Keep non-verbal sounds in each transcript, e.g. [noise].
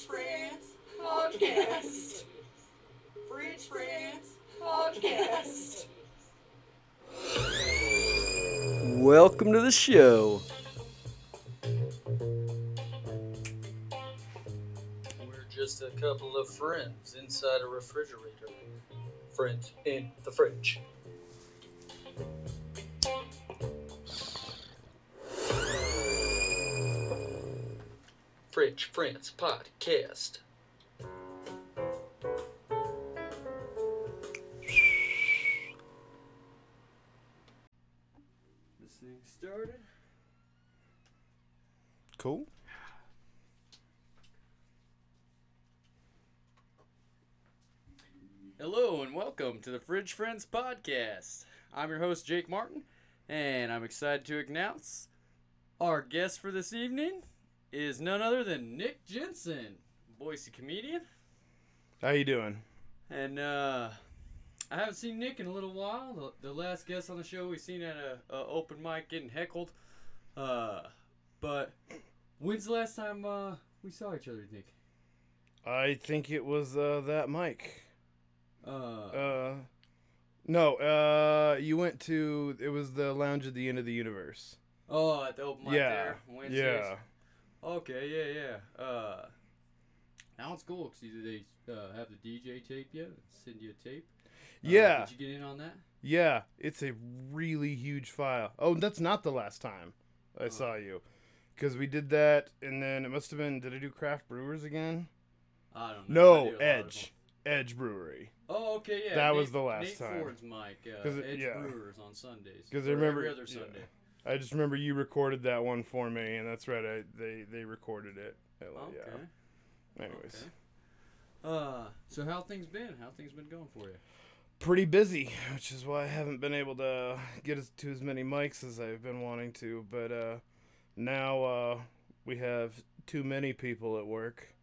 Fridge Friends Podcast. Fridge Friends Podcast. Welcome to the show. We're just a couple of friends inside a refrigerator. Friends in the fridge. Fridge Friends Podcast. This thing started. Cool. Hello and welcome to the Fridge Friends Podcast. I'm your host, Jake Martin, and I'm excited to announce our guest for this evening is none other than Nick Jensen, Boise comedian. How you doing? And uh, I haven't seen Nick in a little while. The, the last guest on the show we seen at a, a open mic getting heckled. Uh, but when's the last time uh, we saw each other, Nick? I think it was uh, that mic. Uh, Uh, no. Uh, you went to it was the Lounge at the End of the Universe. oh, at the open mic yeah. there, Wednesdays. Yeah. Okay, yeah, yeah. Uh, now it's cool because either they uh, have the DJ tape yet, send you a tape. Uh, Yeah. Did you get in on that? Yeah. It's a really huge file. Oh, that's not the last time I Oh. saw you, because we did that, and then it must have been. Did I do Craft Brewers again? I don't know. No, did a lot of Edge. Edge Brewery. Oh, okay, yeah. That Nate- was the last Nate time. Ford's mic, uh, 'Cause it- Edge yeah. Brewers on Sundays. 'Cause I remember- every other yeah. I just remember you recorded that one for me, and that's right. I, they they recorded it. Okay. Yeah. Anyways. Okay. Uh, so how things been? How things been going for you? pretty busy, which is why I haven't been able to get as, to as many mics as I've been wanting to. But uh, now uh, we have too many people at work,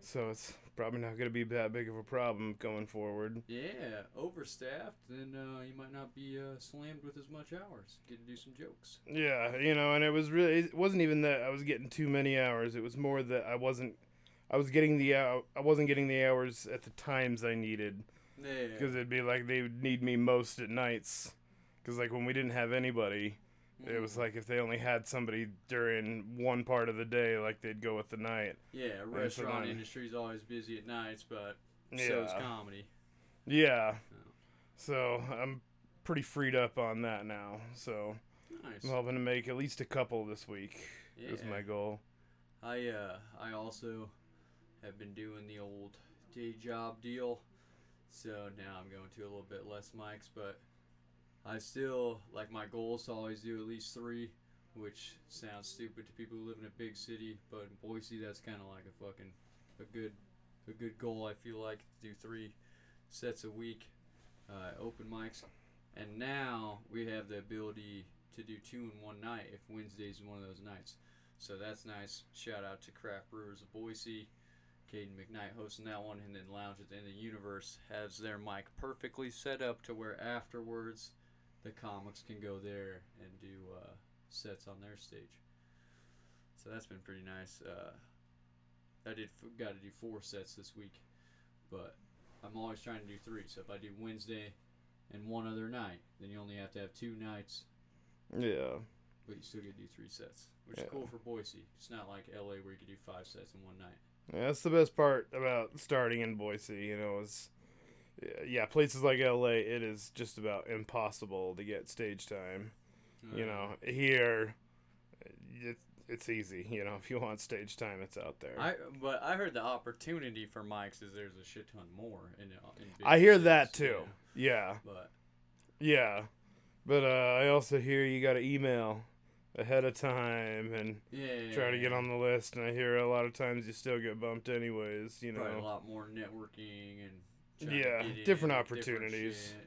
so it's probably not going to be that big of a problem going forward. Yeah, overstaffed, then uh, you might not be uh, slammed with as much hours. Get to do some jokes. Yeah, you know, and it was really it wasn't even that I was getting too many hours. It was more that I wasn't I was getting the I wasn't getting the hours at the times I needed. Yeah. because it'd be like they would need me most at nights because like when we didn't have anybody it was like if they only had somebody during one part of the day like they'd go with the night Yeah, so restaurant then- industry's always busy at nights, but so is yeah comedy. yeah so i'm pretty freed up on that now so Nice. i'm hoping to make at least a couple this week is Yeah. my goal I uh I also have been doing the old day job deal. So now I'm going to a little bit less mics, but I still like my goal is to always do at least three, which sounds stupid to people who live in a big city, but in Boise that's kind of like a fucking a good a good goal. I feel like to do three sets a week, uh, open mics, and now we have the ability to do two in one night if Wednesday's one of those nights. So that's nice. Shout out to Craft Brewers of Boise. Caden McKnight hosting that one, and then Lounge at the End of the Universe has their mic perfectly set up to where afterwards the comics can go there and do uh, sets on their stage. So that's been pretty nice. Uh, I did f- got to do four sets this week, but I'm always trying to do three. So if I do Wednesday and one other night, then you only have to have two nights yeah but you still get to do three sets, which is cool for Boise. It's not like LA where you could do five sets in one night. Yeah, that's the best part about starting in Boise, you know, is yeah, places like LA, it is just about impossible to get stage time. You Uh, know, here it, it's easy. You know, if you want stage time, it's out there. I but I heard the opportunity for mics is there's a shit ton more in, uh, in I hear that too. yeah. Yeah, But yeah. But uh, I also hear you got to email ahead of time and yeah, try to get on the list. And I hear a lot of times you still get bumped anyways. You Probably a lot more networking and Yeah, in different and opportunities. and-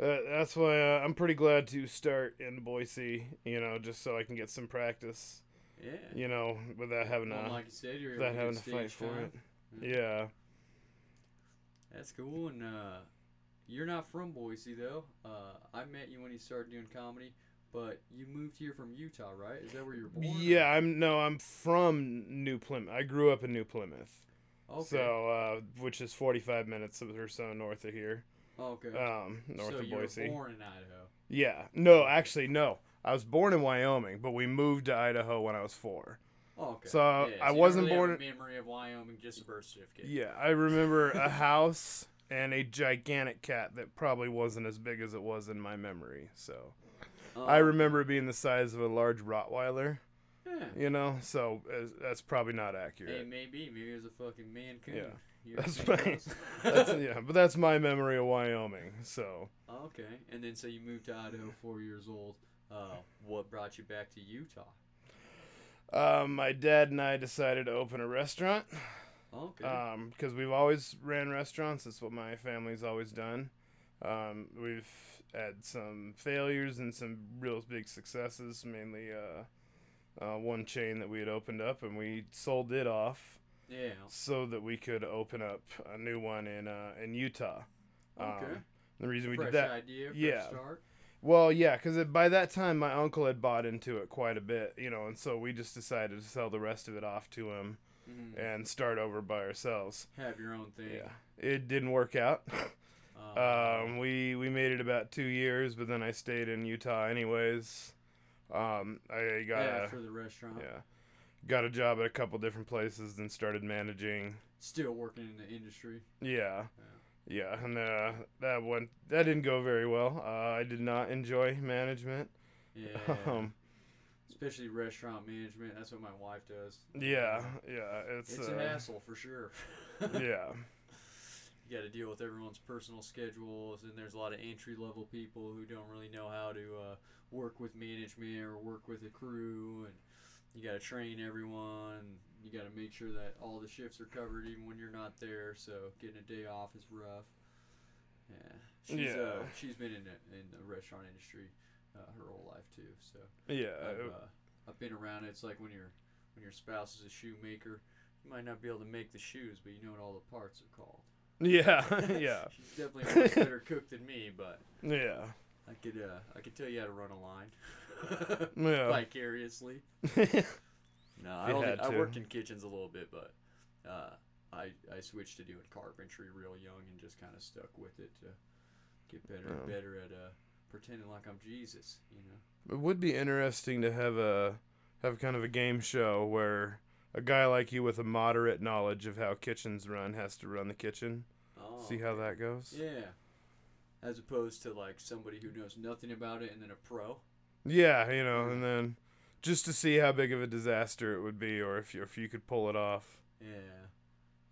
uh, that's why uh, I'm pretty glad to start in Boise. You know, just so I can get some practice. yeah. You know, without having Well, to like you said, you're without having to fight for time. it. Yeah. That's cool. And uh, you're not from Boise though. Uh, I met you when you started doing comedy, but you moved here from Utah, right? Is that where you're born? or- Yeah, I'm no, I'm from New Plymouth. I grew up in New Plymouth. Okay. So, uh, which is 45 minutes or so north of here, okay. um, north of Boise. so of you Boise. born in Idaho. Yeah, no, actually, no. I was born in Wyoming, but we moved to Idaho when I was four. Oh, okay. So, yeah, I you don't wasn't really born Have in- memory of Wyoming, just a birth certificate. Yeah, I remember a house and a gigantic cat that probably wasn't as big as it was in my memory. So, Um, I remember it being the size of a large Rottweiler. Yeah. You know, so uh, that's probably not Hey, accurate. maybe, maybe it was a fucking Maine Coon. Yeah. That's fine. [laughs] That's, yeah, but that's my memory of Wyoming. So, okay, and then so you moved to Idaho, four years old. Uh, what brought you back to Utah? um, my dad and I decided to open a restaurant. Okay. um, because we've always ran restaurants. That's what my family's always done. Um, we've had some failures and some real big successes. Mainly uh, uh, one chain that we had opened up, and we sold it off yeah. so that we could open up a new one in uh, in Utah. Um, Okay. the reason we Fresh did that, idea. Yeah. Start. well, yeah, because by that time my uncle had bought into it quite a bit, you know, and so we just decided to sell the rest of it off to him Mhm. and start over by ourselves. Have your own thing. Yeah, it didn't work out. Um, [laughs] Um, we we made it about two years, but then I stayed in Utah anyways. Um, I got yeah, a for the restaurant. yeah, got a job at a couple different places, then started managing. Still working in the industry. Yeah, yeah, and uh, that went that didn't go very well. Uh, I did not enjoy management. Yeah. [laughs] Um, Especially restaurant management. That's what my wife does. yeah, yeah, it's, It's uh, a hassle for sure. [laughs] yeah, got to deal with everyone's personal schedules, and there's a lot of entry level people who don't really know how to uh, work with management or work with a crew, and you got to train everyone. You got to make sure that all the shifts are covered even when you're not there. So getting a day off is rough. Yeah, she's uh, Yeah. she's been in the, in the restaurant industry uh, her whole life too. So yeah. I've, uh, I've been around it. It's like when your when your spouse is a shoemaker, you might not be able to make the shoes, but you know what all the parts are called. Yeah, [laughs] yeah, She's definitely a much better cook than me, but yeah, I could uh, I could tell you how to run a line [laughs] yeah. vicariously. [laughs] No, I don't. Think, I worked in kitchens a little bit, but uh, I I switched to doing carpentry real young and just kind of stuck with it to get better and Yeah. better at uh, pretending like I'm Jesus. You know. It would be interesting to have a have kind of a game show where a guy like you with a moderate knowledge of how kitchens run has to run the kitchen. See how that goes? Yeah. As opposed to like somebody who knows nothing about it and then a pro. Yeah, you know, and mm-hmm. then just to see how big of a disaster it would be, or if you if you could pull it off. Yeah.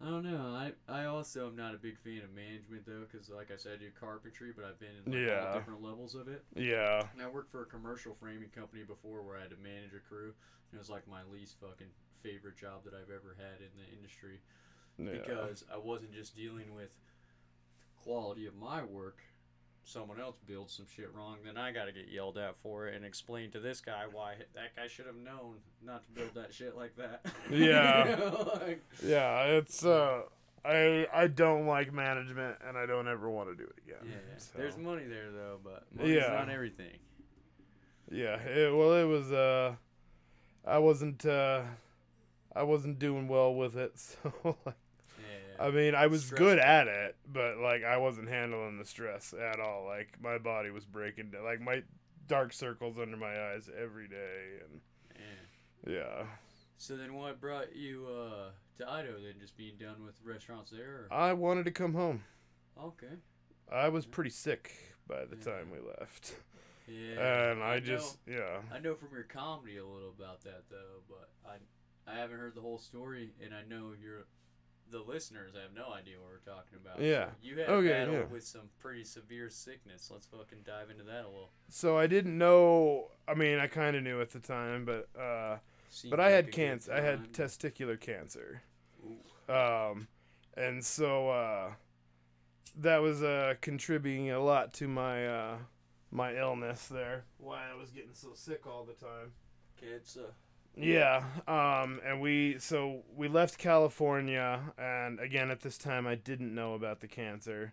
I don't know. I, I also am not a big fan of management though, because like I said, I do carpentry, but I've been in like, Yeah. all different levels of it. Yeah, And I worked for a commercial framing company before where I had to manage a crew. And it was like my least fucking favorite job that I've ever had in the industry yeah, because I wasn't just dealing with quality of my work. Someone else builds some shit wrong, then I gotta get yelled at for it and explain to this guy why that guy should have known not to build that shit like that. [laughs] Yeah. You know, like- yeah. It's uh, I I don't like management, and I don't ever want to do it again. yeah. so. There's money there though, but money's Yeah. not everything. Yeah, it, well, it was. Uh, I wasn't. Uh, I wasn't doing well with it, [laughs] so like. I mean, I was good at it, but like, I wasn't handling the stress at all. Like, my body was breaking down. Like, my dark circles under my eyes every day, and yeah. yeah, So then, what brought you uh, to Idaho? Then just being done with restaurants there? Or? I wanted to come home. Okay. I was pretty sick by the Yeah. time we left, Yeah. and I, know- just yeah. I know from your comedy a little about that though, but I I haven't heard the whole story, and I know you're the listeners have no idea what we're talking about. Yeah. So you had Okay, a battle yeah. with some pretty severe sickness. Let's fucking dive into that a little. So I didn't know. I mean, I kind of knew at the time, but uh, Seems but I had good cancer. I had testicular cancer. Ooh. um, and so uh, that was uh, contributing a lot to my uh, my illness there. Why I was getting so sick all the time. Cancer. Yeah, um, and we so we left California, and again at this time I didn't know about the cancer.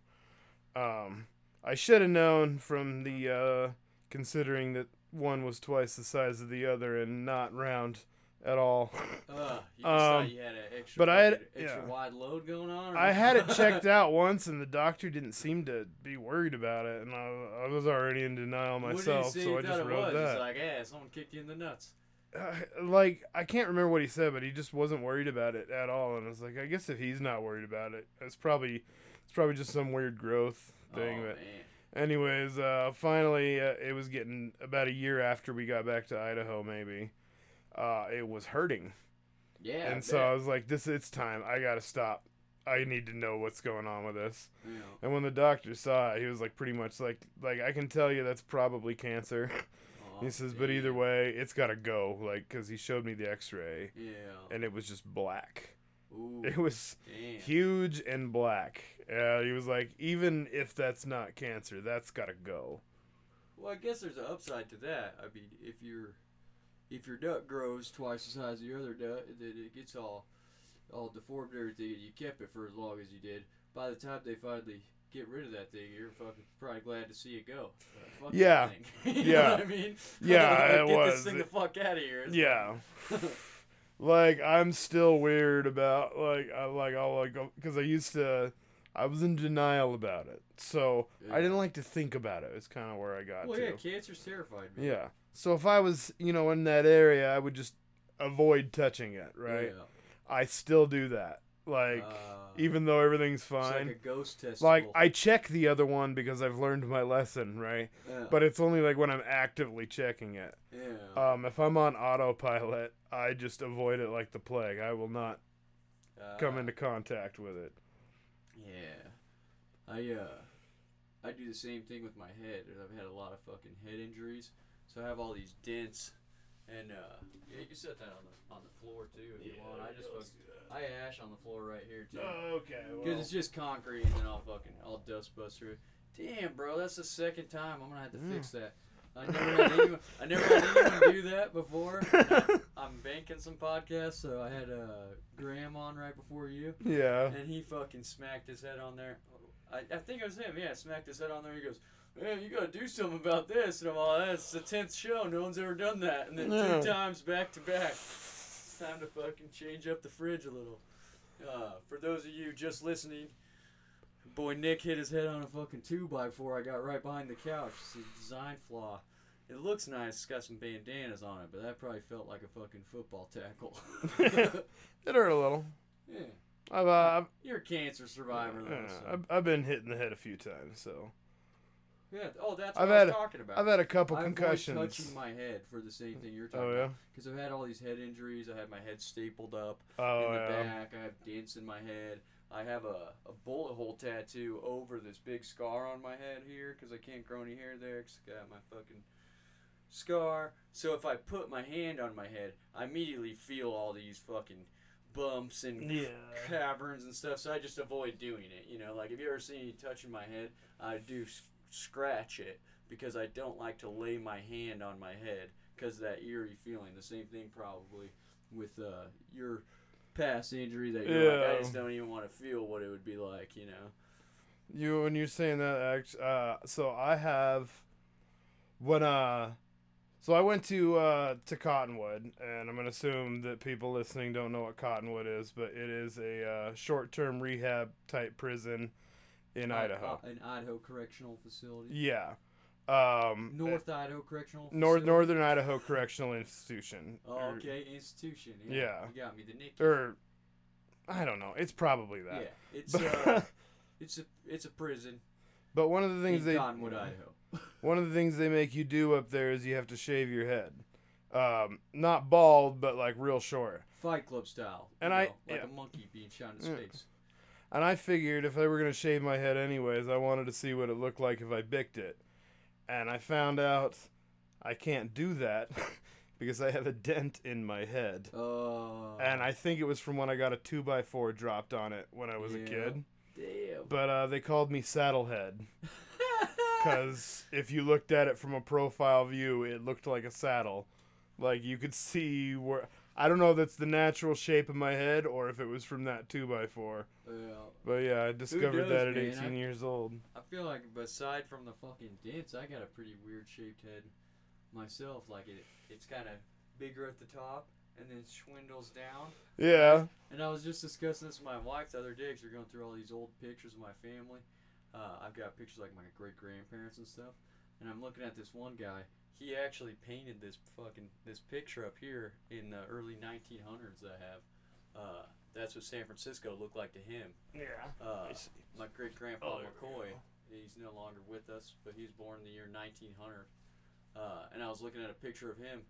Um, I should have known from the uh, considering that one was twice the size of the other and not round at all. Uh, you just Um, thought [laughs] you had an extra, but I had- extra yeah. wide load going on. I had it [laughs] checked out once, and the doctor didn't seem to be worried about it, and I, I was already in denial What did he myself, so I just wrote was? that. He's like, yeah, someone kicked you in the nuts. [sighs] Like I can't remember what he said, but he just wasn't worried about it at all, and I was like, I guess if he's not worried about it, it's probably it's probably just some weird growth thing. oh, but man. anyways, uh, finally, uh, it was getting about a year after we got back to Idaho, maybe. Uh, it was hurting, Yeah. I and so bet. I was like, this it's time. I gotta stop. I need to know what's going on with this. Yeah. And when the doctor saw it, he was like, pretty much like, like I can tell you that's probably cancer. [laughs] He says, but either way, it's gotta go. Like, cause he showed me the X-ray, Yeah. and it was just black. Ooh, It was damn. huge and black. Uh, he was like, even if that's not cancer, that's gotta go. Well, I guess there's an upside to that. I mean, if your if your duck grows twice the size of your other duck, then it gets all all deformed and everything, and you kept it for as long as you did. By the time they finally get rid of that thing, you're fucking probably glad to see it go. Uh, fuck Yeah. [laughs] Yeah. know what I mean? Yeah, [laughs] Get it this was. thing the fuck out of here. Yeah. [laughs] Like I'm still weird about like I like I'll like because I used to I was in denial about it, so I didn't like to think about it. It's kind of where I got well, to. yeah, cancer's terrified me. Yeah. So if I was, you know, in that area, I would just avoid touching it, right? Yeah. I still do that. Like Uh, even though everything's it's like fine. a ghost test. Like I check the other one because I've learned my lesson, right? yeah. But it's only like when I'm actively checking it. yeah. Um, if I'm on autopilot, I just avoid it like the plague. I will not come Uh, into contact with it. Yeah, I uh, I do the same thing with my head. I've had a lot of fucking head injuries, so I have all these dents, and uh, yeah, you can set that on the on the floor too if you want. I just fucking, I ash on the floor right here too, Oh okay. because it's just concrete, and then I'll fucking I'll dust bust through it. Damn, bro, that's the second time I'm gonna have to Mm. fix that. I never had anyone, I never had anyone do that before. [laughs] I'm banking some podcasts, so I had uh, Graham on right before you. yeah. And he fucking smacked his head on there. I, I think it was him. Yeah, smacked his head on there. He goes, "Man, you gotta do something about this." And I'm all, "That's the tenth show. No one's ever done that." And then Yeah. two times back to back. It's time to fucking change up the fridge a little. Uh, for those of you just listening, boy Nick hit his head on a fucking two by four. I got right behind the couch. It's a design flaw. It looks nice. It's got some bandanas on it, but that probably felt like a fucking football tackle. [laughs] It hurt a little. yeah. I've, uh, You're a cancer survivor, though. so. I've, I've been hitting the head a few times, so Yeah. Oh, that's I've what I was talking about. I've had a couple concussions. touching my head for the same thing you're oh, talking Oh about. yeah. Because I've had all these head injuries. I had my head stapled up Oh in the yeah. back. I have dents in my head. I have a, a bullet hole tattoo over this big scar on my head here because I can't grow any hair there because I got my fucking scar. So if I put my hand on my head, I immediately feel all these fucking bumps and Yeah. caverns and stuff, so I just avoid doing it. You know, like if you ever seen me touching my head, I do scratch it because I don't like to lay my hand on my head because of that eerie feeling. The same thing probably with uh, your past injury that you're like, I just don't even want to feel what it would be like. You know. You when you're saying that, uh, so I have when uh, so I went to uh to Cottonwood, and I'm gonna assume that people listening don't know what Cottonwood is, but it is a uh, short-term rehab type prison in Uh, Idaho. uh, an Idaho Correctional Facility. Yeah. Um, North Idaho Correctional. North Facility? Northern Idaho Correctional Institution. Oh, Or- okay, institution. Yeah, Yeah. You got me. The Nick. Or, I don't know. It's probably yeah, that. it's But, uh, [laughs] it's a it's a prison but one of the things in they Cottonwood, Idaho. [laughs] one of the things they make you do up there is you have to shave your head. Um, not bald, but like real short. Fight Club style. And you I- know, like yeah. a monkey being shot in Yeah. space. And I figured if I were gonna shave my head anyways, I wanted to see what it looked like if I bicked it. And I found out I can't do that [laughs] because I have a dent in my head. Oh. And I think it was from when I got a two by four dropped on it when I was a kid. damn. But uh, they called me Saddlehead [laughs] because if you looked at it from a profile view, it looked like a saddle. Like you could see where I don't know if that's the natural shape of my head or if it was from that two by four. yeah. But yeah, I discovered does, that at man? 18 I- years old. I feel like aside from the fucking dents, I got a pretty weird shaped head. myself. Like it, it's kind of bigger at the top and then swindles down. Yeah. And I was just discussing this with my wife the other day because we're going through all these old pictures of my family. Uh, I've got pictures like my great grandparents and stuff, and I'm looking at this one guy. He actually painted this fucking this picture up here in the early 1900s. I have. Uh, that's what San Francisco looked like to him. Yeah. Uh, I see. my great grandpa Oh, McCoy. He's no longer with us, but he was born in the year 1900. Uh, and I was looking at a picture of him,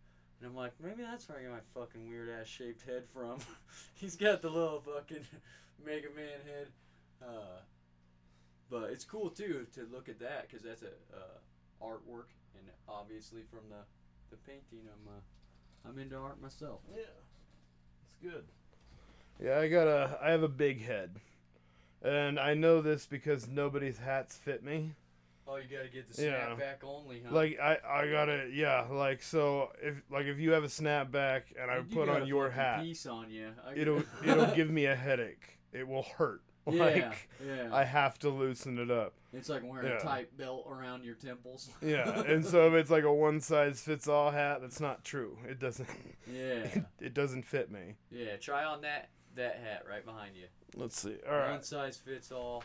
and I'm like, maybe that's where I get my fucking weird ass shaped head from. [laughs] He's got the little fucking [laughs] Mega Man head. Uh, but it's cool too to look at that because that's a uh, artwork, and obviously from the the painting, I'm uh, I'm into art myself. Yeah. It's good. Yeah, I got a I have a big head. And I know this because nobody's hats fit me. Oh, you gotta get the Yeah. snapback only, huh? Like I I got to yeah, like so if like if you have a snapback and I You put on your hat, piece on you. I- it'll it'll [laughs] give me a headache. It will hurt. [laughs] Yeah, Like yeah. I have to loosen it up. It's like wearing Yeah. a tight belt around your temples. [laughs] Yeah, [laughs] and so if it's like a one size fits all hat, that's not true. It doesn't yeah, it doesn't fit me. yeah. Try on that that hat right behind you. Let's see. All right. One size fits all.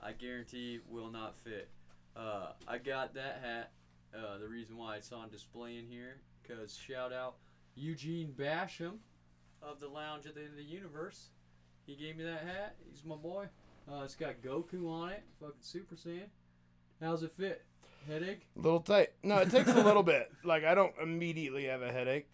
I guarantee will not fit. Uh, I got that hat. Uh, the reason why it's on display in here, cause shout out Eugene Basham of the Lounge at the End of the Universe. He gave me that hat. He's my boy. Uh, it's got Goku on it. Fucking Super Saiyan. How's it fit? Headache? A little tight. No, it takes a little bit. Like I don't immediately have a headache,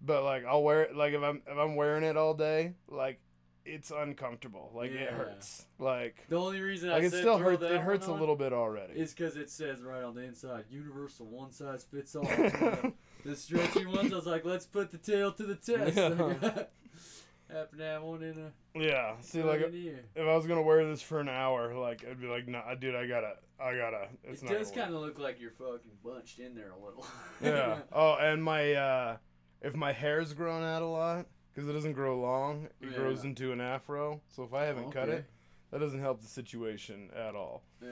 but like I'll wear it. Like if I'm if I'm wearing it all day, like it's uncomfortable. Like it hurts. Like The only reason I like it said still hurts. It hurts a little bit already. It's because it says right on the inside, universal one size fits all. It's one of [laughs] the stretchy ones. I was like, let's put the tail to the test. Yeah. [laughs] Happen to one in a. yeah. See, like if I was gonna wear this for an hour, like I'd be like, nah, dude, I gotta, I gotta. It's It not. does kind of look like you're fucking bunched in there a little. Yeah. [laughs] Oh, and my uh, if my hair's grown out a lot, because it doesn't grow long, it Yeah. grows into an afro. So if I haven't cut Okay. it, that doesn't help the situation at all. Yeah.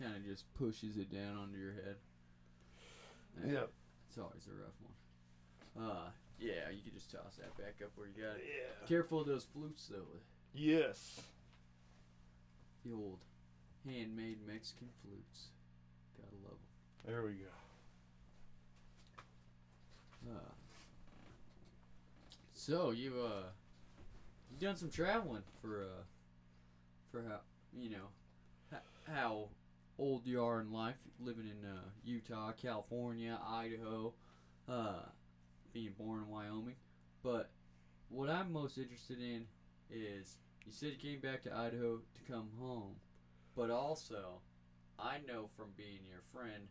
Kind of just pushes it down onto your head. Yep. It's always a rough one. Uh, yeah, you can just toss that back up where you got it. Yeah. Careful of those flutes, though. Yes. The old handmade Mexican flutes. Gotta love them. There we go. Uh, so you uh you done some traveling for uh for how you know how old you are in life living in uh, Utah, California, Idaho, uh being born in Wyoming. But what I'm most interested in is you said you came back to Idaho to come home, but also I know from being your friend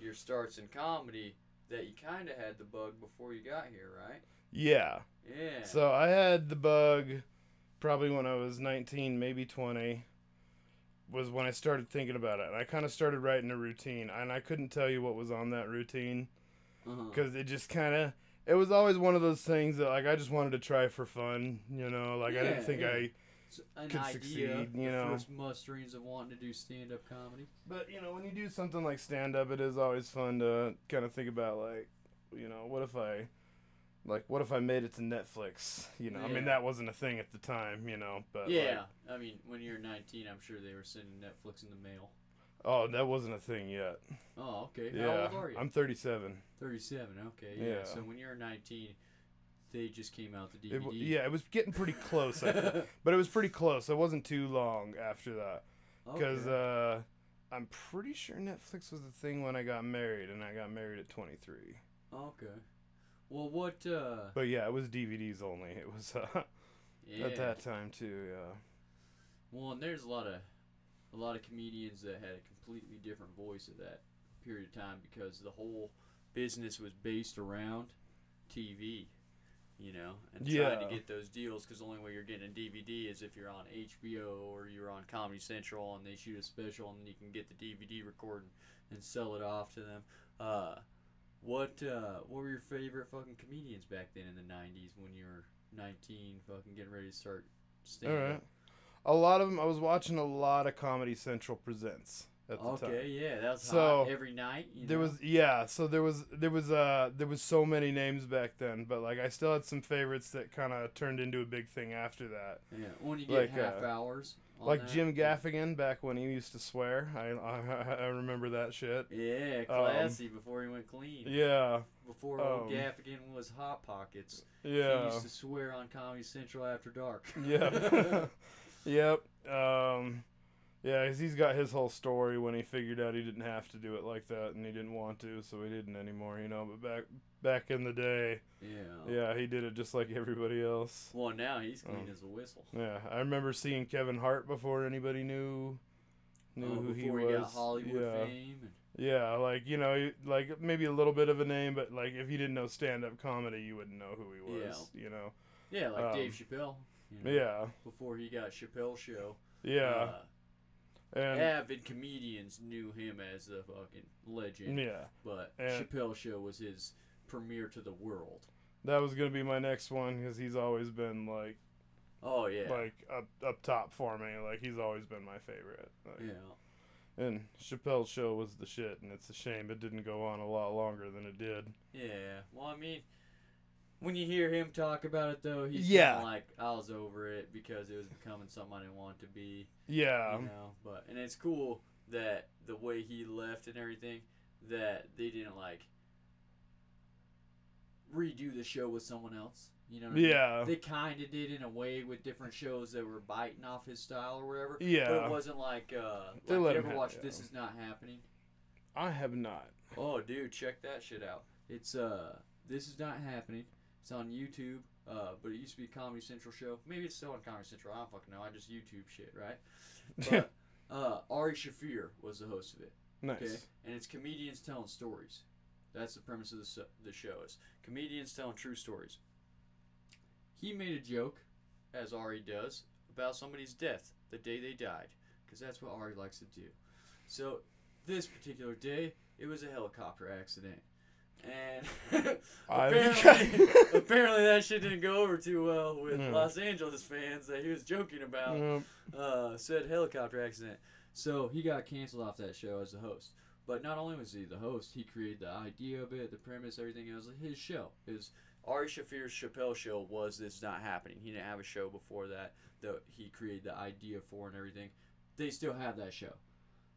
your starts in comedy that you kind of had the bug before you got here, right? Yeah. Yeah. So I had the bug probably when I was 19, maybe 20 was when I started thinking about it. And I kind of started writing a routine and I couldn't tell you what was on that routine uh-huh. cuz it just kind of it was always one of those things that like I just wanted to try for fun, you know, like I didn't think yeah. I an could idea, succeed, you know. first musterings of wanting to do stand-up comedy. But you know, when you do something like stand up, it is always fun to kind of think about like, you know, what if I, like, what if I made it to Netflix? You know, I mean that wasn't a thing at the time, you know, but yeah, like, I mean, when you're 19, I'm sure they were sending Netflix in the mail. Oh, that wasn't a thing yet. Oh, okay. How yeah, old are you? I'm 37. 37. Okay. Yeah. Yeah. So when you're 19, they just came out the DVD. It, w- yeah, it was getting pretty close, [laughs] but it was pretty close. It wasn't too long after that because Okay. uh, I'm pretty sure Netflix was the thing when I got married, and I got married at 23. okay. Well, what? uh But yeah, it was DVDs only. It was uh, [laughs] Yeah. at that time too. Yeah. Well, and there's a lot of a lot of comedians that had a completely different voice at that period of time because the whole business was based around TV, you know, and trying to get those deals because the only way you're getting a DVD is if you're on HBO or you're on Comedy Central and they shoot a special and you can get the DVD recording and sell it off to them. Uh, what uh, what were your favorite fucking comedians back then in the '90s when you were 19, fucking getting ready to start stand up? A lot of them. I was watching a lot of Comedy Central presents at the time. Okay, yeah, that was So, hot every night. You There know? was yeah, so there was there was uh there was so many names back then, but like I still had some favorites that kind of turned into a big thing after that. yeah. When you get like, half uh, hours. like that. Jim Gaffigan back when he used to swear. I I, [laughs] I remember that shit. Yeah, classy before he went clean. Yeah, Before old um, Gaffigan was hot pockets. Yeah. He used to swear on Comedy Central after dark. yeah, [laughs] [laughs] yep. Um, yeah, 'cause he's got his whole story when he figured out he didn't have to do it like that, and he didn't want to, so he didn't anymore. You know, but back back in the day, yeah. yeah, he did it just like everybody else. Well, now he's clean Um, as a whistle. Yeah, I remember seeing Kevin Hart before anybody knew knew Oh, who he before was. got Hollywood yeah. fame. And, Yeah, like you know, like maybe a little bit of a name, but like if you didn't know stand-up comedy, you wouldn't know who he was. Yeah. You know. yeah, like Um, Dave Chappelle. You know, Yeah, Before he got Chappelle Show. yeah, Uh, and avid comedians knew him as the fucking legend. yeah, But And- Chappelle Show was his premiere to the world. that was gonna be my next one because he's always been like Oh yeah. like up up top for me. Like he's always been my favorite. Like, yeah. And Chappelle's show was the shit, and it's a shame it didn't go on a lot longer than it did. Yeah. Well, I mean, when you hear him talk about it, though, he's Yeah. like, I was over it because it was becoming something I didn't want to be. Yeah, you know. But and it's cool that the way he left and everything, that they didn't like redo the show with someone else. You know what I mean? yeah, They kind of did in a way with different shows that were biting off his style or whatever. Yeah, but it wasn't like, uh, They like let you ever watch yeah. This Is Not Happening? I have not. Oh, dude, check that shit out. It's uh, this is not happening. It's on YouTube. Uh, but it used to be Comedy Central show. Maybe it's still on Comedy Central. I don't fucking know. I just YouTube shit, right? [laughs] But uh, Ari Shaffir was the host of it. nice. Okay, and it's comedians telling stories. That's the premise of the so- the show. Is comedians telling true stories. He made a joke, as Ari does, about somebody's death the day they died, because that's what Ari likes to do. So this particular day, it was a helicopter accident, and [laughs] [laughs] apparently, [laughs] apparently that shit didn't go over too well with No. Los Angeles fans that he was joking about uh, said helicopter accident. So he got canceled off that show as the host. But not only was he the host, he created the idea of it, the premise, everything. It was his show. His Ari Shaffir's Chappelle show was this not happening. He didn't have a show before that that he created the idea for and everything. They still have that show.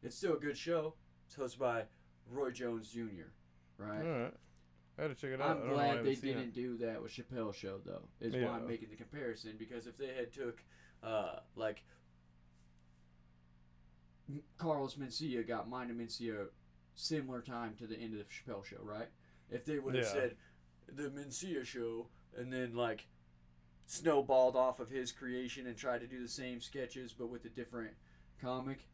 It's still a good show. It's hosted by Roy Jones Jr. Right. all right. I had to check it out. I'm don't know, I glad they didn't do that with Chappelle's show though. Is why I'm making the comparison because if they had took uh like Carlos Mencia got Mind of Mencia similar time to the end of the Chappelle show, right? If they would have Yeah. said the Mencia show and then like snowballed off of his creation and tried to do the same sketches but with a different comic,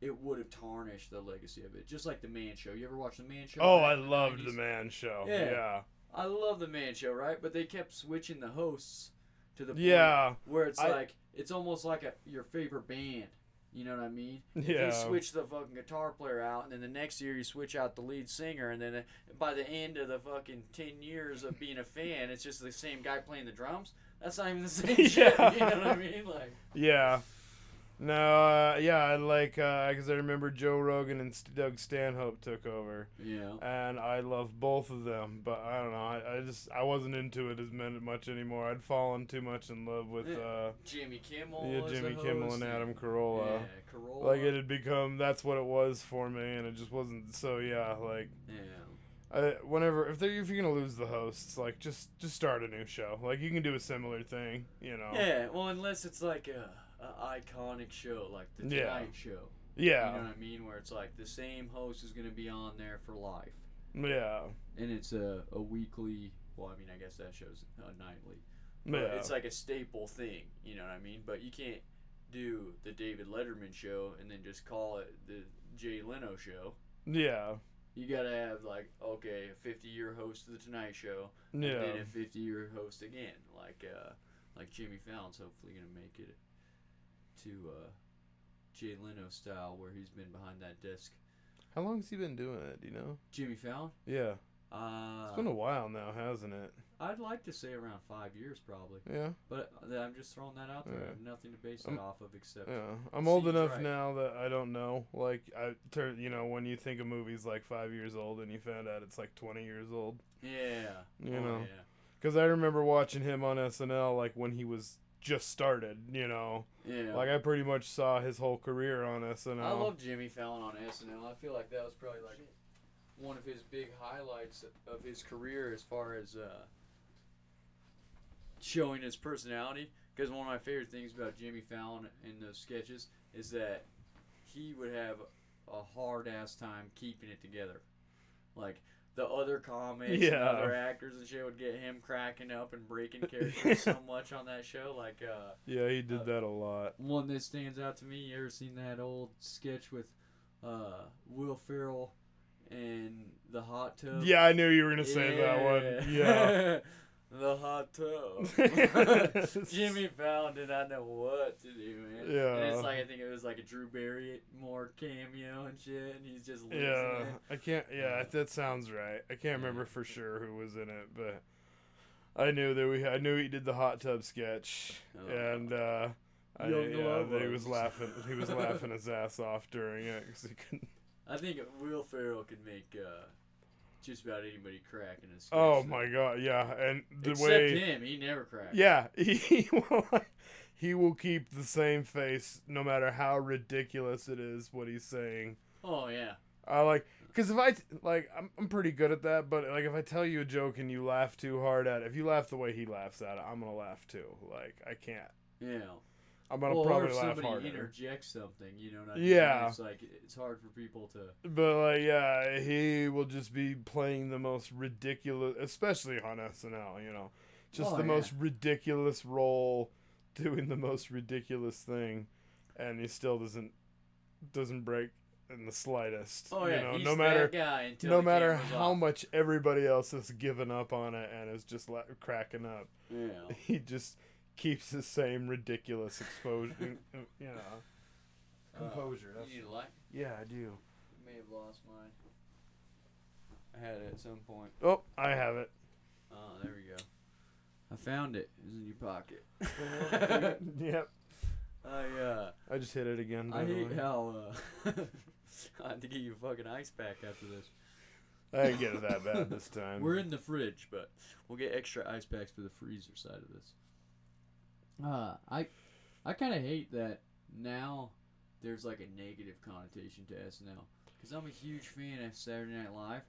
it would have tarnished the legacy of it. Just like the Man Show. You ever watch the Man Show? Oh, I loved 90s? the Man Show. Yeah. Yeah, I love the Man Show, right? But they kept switching the hosts to the point yeah, where it's I- like it's almost like a your favorite band. You know what I mean? Yeah. You switch the fucking guitar player out, and then the next year you switch out the lead singer, and then uh, by the end of the fucking ten years of being a fan, it's just the same guy playing the drums. That's not even the same [laughs] shit. You know what I mean? Like, Yeah. No, uh, yeah, I like because I remember Joe Rogan and St- Doug Stanhope took over, yeah, and I love both of them. But I don't know, I, I just I wasn't into it as much anymore. I'd fallen too much in love with uh, Jimmy Kimmel. yeah Jimmy Kimmel and Adam Carolla. Yeah, Carolla. Like it had become that's what it was for me, and it just wasn't. So yeah, like Yeah. I, whenever if they if you're gonna lose the hosts, like just just start a new show. Like you can do a similar thing, you know. Yeah, well, unless it's like a, a iconic show, like the Yeah. Tonight Show. Yeah. You know what I mean? Where it's like the same host is going to be on there for life, Yeah. and it's a, a weekly. Well, I mean, I guess that show's uh, nightly. But Yeah. it's like a staple thing. You know what I mean? But you can't do the David Letterman show and then just call it the Jay Leno show. Yeah. You gotta have like okay, a 50 year host of the Tonight Show, and Yeah. then a 50 year host again, like uh, like Jimmy Fallon's hopefully gonna make it to uh, Jay Leno style, where he's been behind that desk. How long has he been doing it? Do you know? Jimmy Fallon, Yeah. Uh, It's been a while now, hasn't it? I'd like to say around five years, probably. Yeah. But uh, I'm just throwing that out there. I Yeah. have nothing to base it off of except. Yeah, I'm old enough right. now that I don't know. Like, I turn, you know, when you think a movie's like five years old and you found out it's like 20 years old. Yeah. You oh, know. Yeah. Because I remember watching him on SNL, like, when he was just started, you know. Yeah. Like, I pretty much saw his whole career on SNL. I love Jimmy Fallon on SNL. I feel like that was probably like one of his big highlights of his career as far as uh, showing his personality. Because one of my favorite things about Jimmy Fallon in those sketches is that he would have a hard ass time keeping it together. Like the other comics and Yeah. other actors and shit would get him cracking up and breaking characters so [laughs] much on that show. Like uh, Yeah, he did Uh, that a lot. one that stands out to me. You ever seen that old sketch with uh, Will Ferrell and the hot tub? Yeah, I knew you were going to say that one. Yeah. [laughs] the hot tub. [laughs] [laughs] Jimmy Fallon did not know what to do, man. Yeah. And it's like I think it was like a Drew Barrymore cameo and shit, and he's just losing Yeah, it. I can't. Yeah, that sounds right. I can't remember for sure who was in it, but I knew that we. I knew he did the hot tub sketch, Oh. and uh, I, yeah, that he was laughing. He was [laughs] laughing his ass off during it because he couldn't. I think Will Ferrell could make uh, just about anybody cracking his. Oh my god! Yeah, and the Except way. him, he never cracks. Yeah, [laughs] he will. He will keep the same face no matter how ridiculous it is what he's saying. Oh yeah. I like because if I like, I'm I'm pretty good at that. But like, if I tell you a joke and you laugh too hard at it, if you laugh the way he laughs at it, I'm gonna laugh too. Like, I can't. Yeah. I'm gonna well, or probably if laugh somebody harder. interjects something, you know what I mean? Yeah. It's like it's hard for people to. But like, yeah, he will just be playing the most ridiculous, especially on SNL. You know, just Oh, the yeah. most ridiculous role, doing the most ridiculous thing, and he still doesn't doesn't break in the slightest. Oh you yeah, know, he's no matter no matter how off. much everybody else has given up on it and is just la- cracking up, Yeah. [laughs] he just keeps the same ridiculous exposure. you know, composure. Uh, that's- you light? yeah, I do. May have lost mine. I had it at some point. Oh, I have it. Oh, there we go. I found it. It was in your pocket. [laughs] yep. I uh, I just hit it again. I hate how uh, [laughs] I had to get you a fucking ice pack after this. I didn't get it that bad this [laughs] time. We're in the fridge, but we'll get extra ice packs for the freezer side of this. Uh, I, I kind of hate that now. There's like a negative connotation to SNL because I'm a huge fan of Saturday Night Live,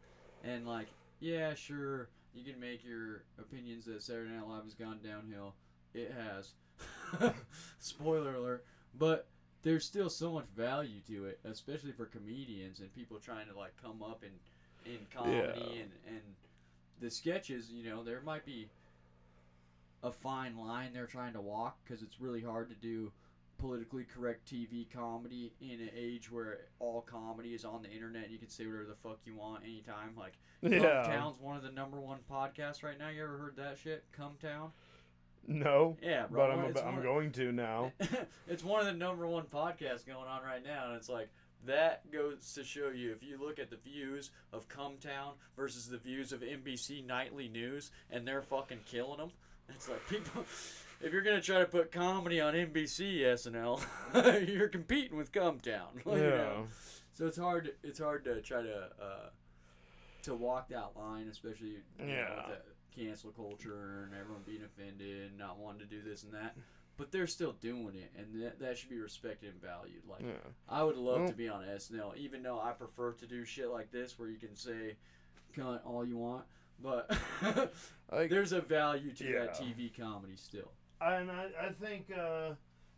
and like, yeah, sure, you can make your opinions that Saturday Night Live has gone downhill. It has. [laughs] Spoiler alert. But there's still so much value to it, especially for comedians and people trying to like come up in in comedy Yeah. and and the sketches. You know, there might be a fine line they're trying to walk because it's really hard to do politically correct TV comedy in an age where all comedy is on the internet. and You can say whatever the fuck you want anytime. Like, [laughs] yeah. Town's one of the number one podcasts right now. You ever heard that shit? Cumtown? No. Yeah, bro. But I'm, it's ab- I'm going to now. [laughs] it's one of the number one podcasts going on right now, and it's like that goes to show you if you look at the views of Cumtown versus the views of NBC Nightly News, and they're fucking killing them. It's like people. If you're gonna try to put comedy on NBC SNL, [laughs] you're competing with Cumtown. Like, [laughs] you yeah. know. So it's hard. It's hard to try to uh, to walk that line, especially you know, Yeah. with the cancel culture and everyone being offended and not wanting to do this and that. But they're still doing it, and that, that should be respected and valued. Like Yeah. I would love Well- to be on SNL, even though I prefer to do shit like this where you can say cunt all you want. But [laughs] Like, there's a value to that TV comedy still. and I, I think uh,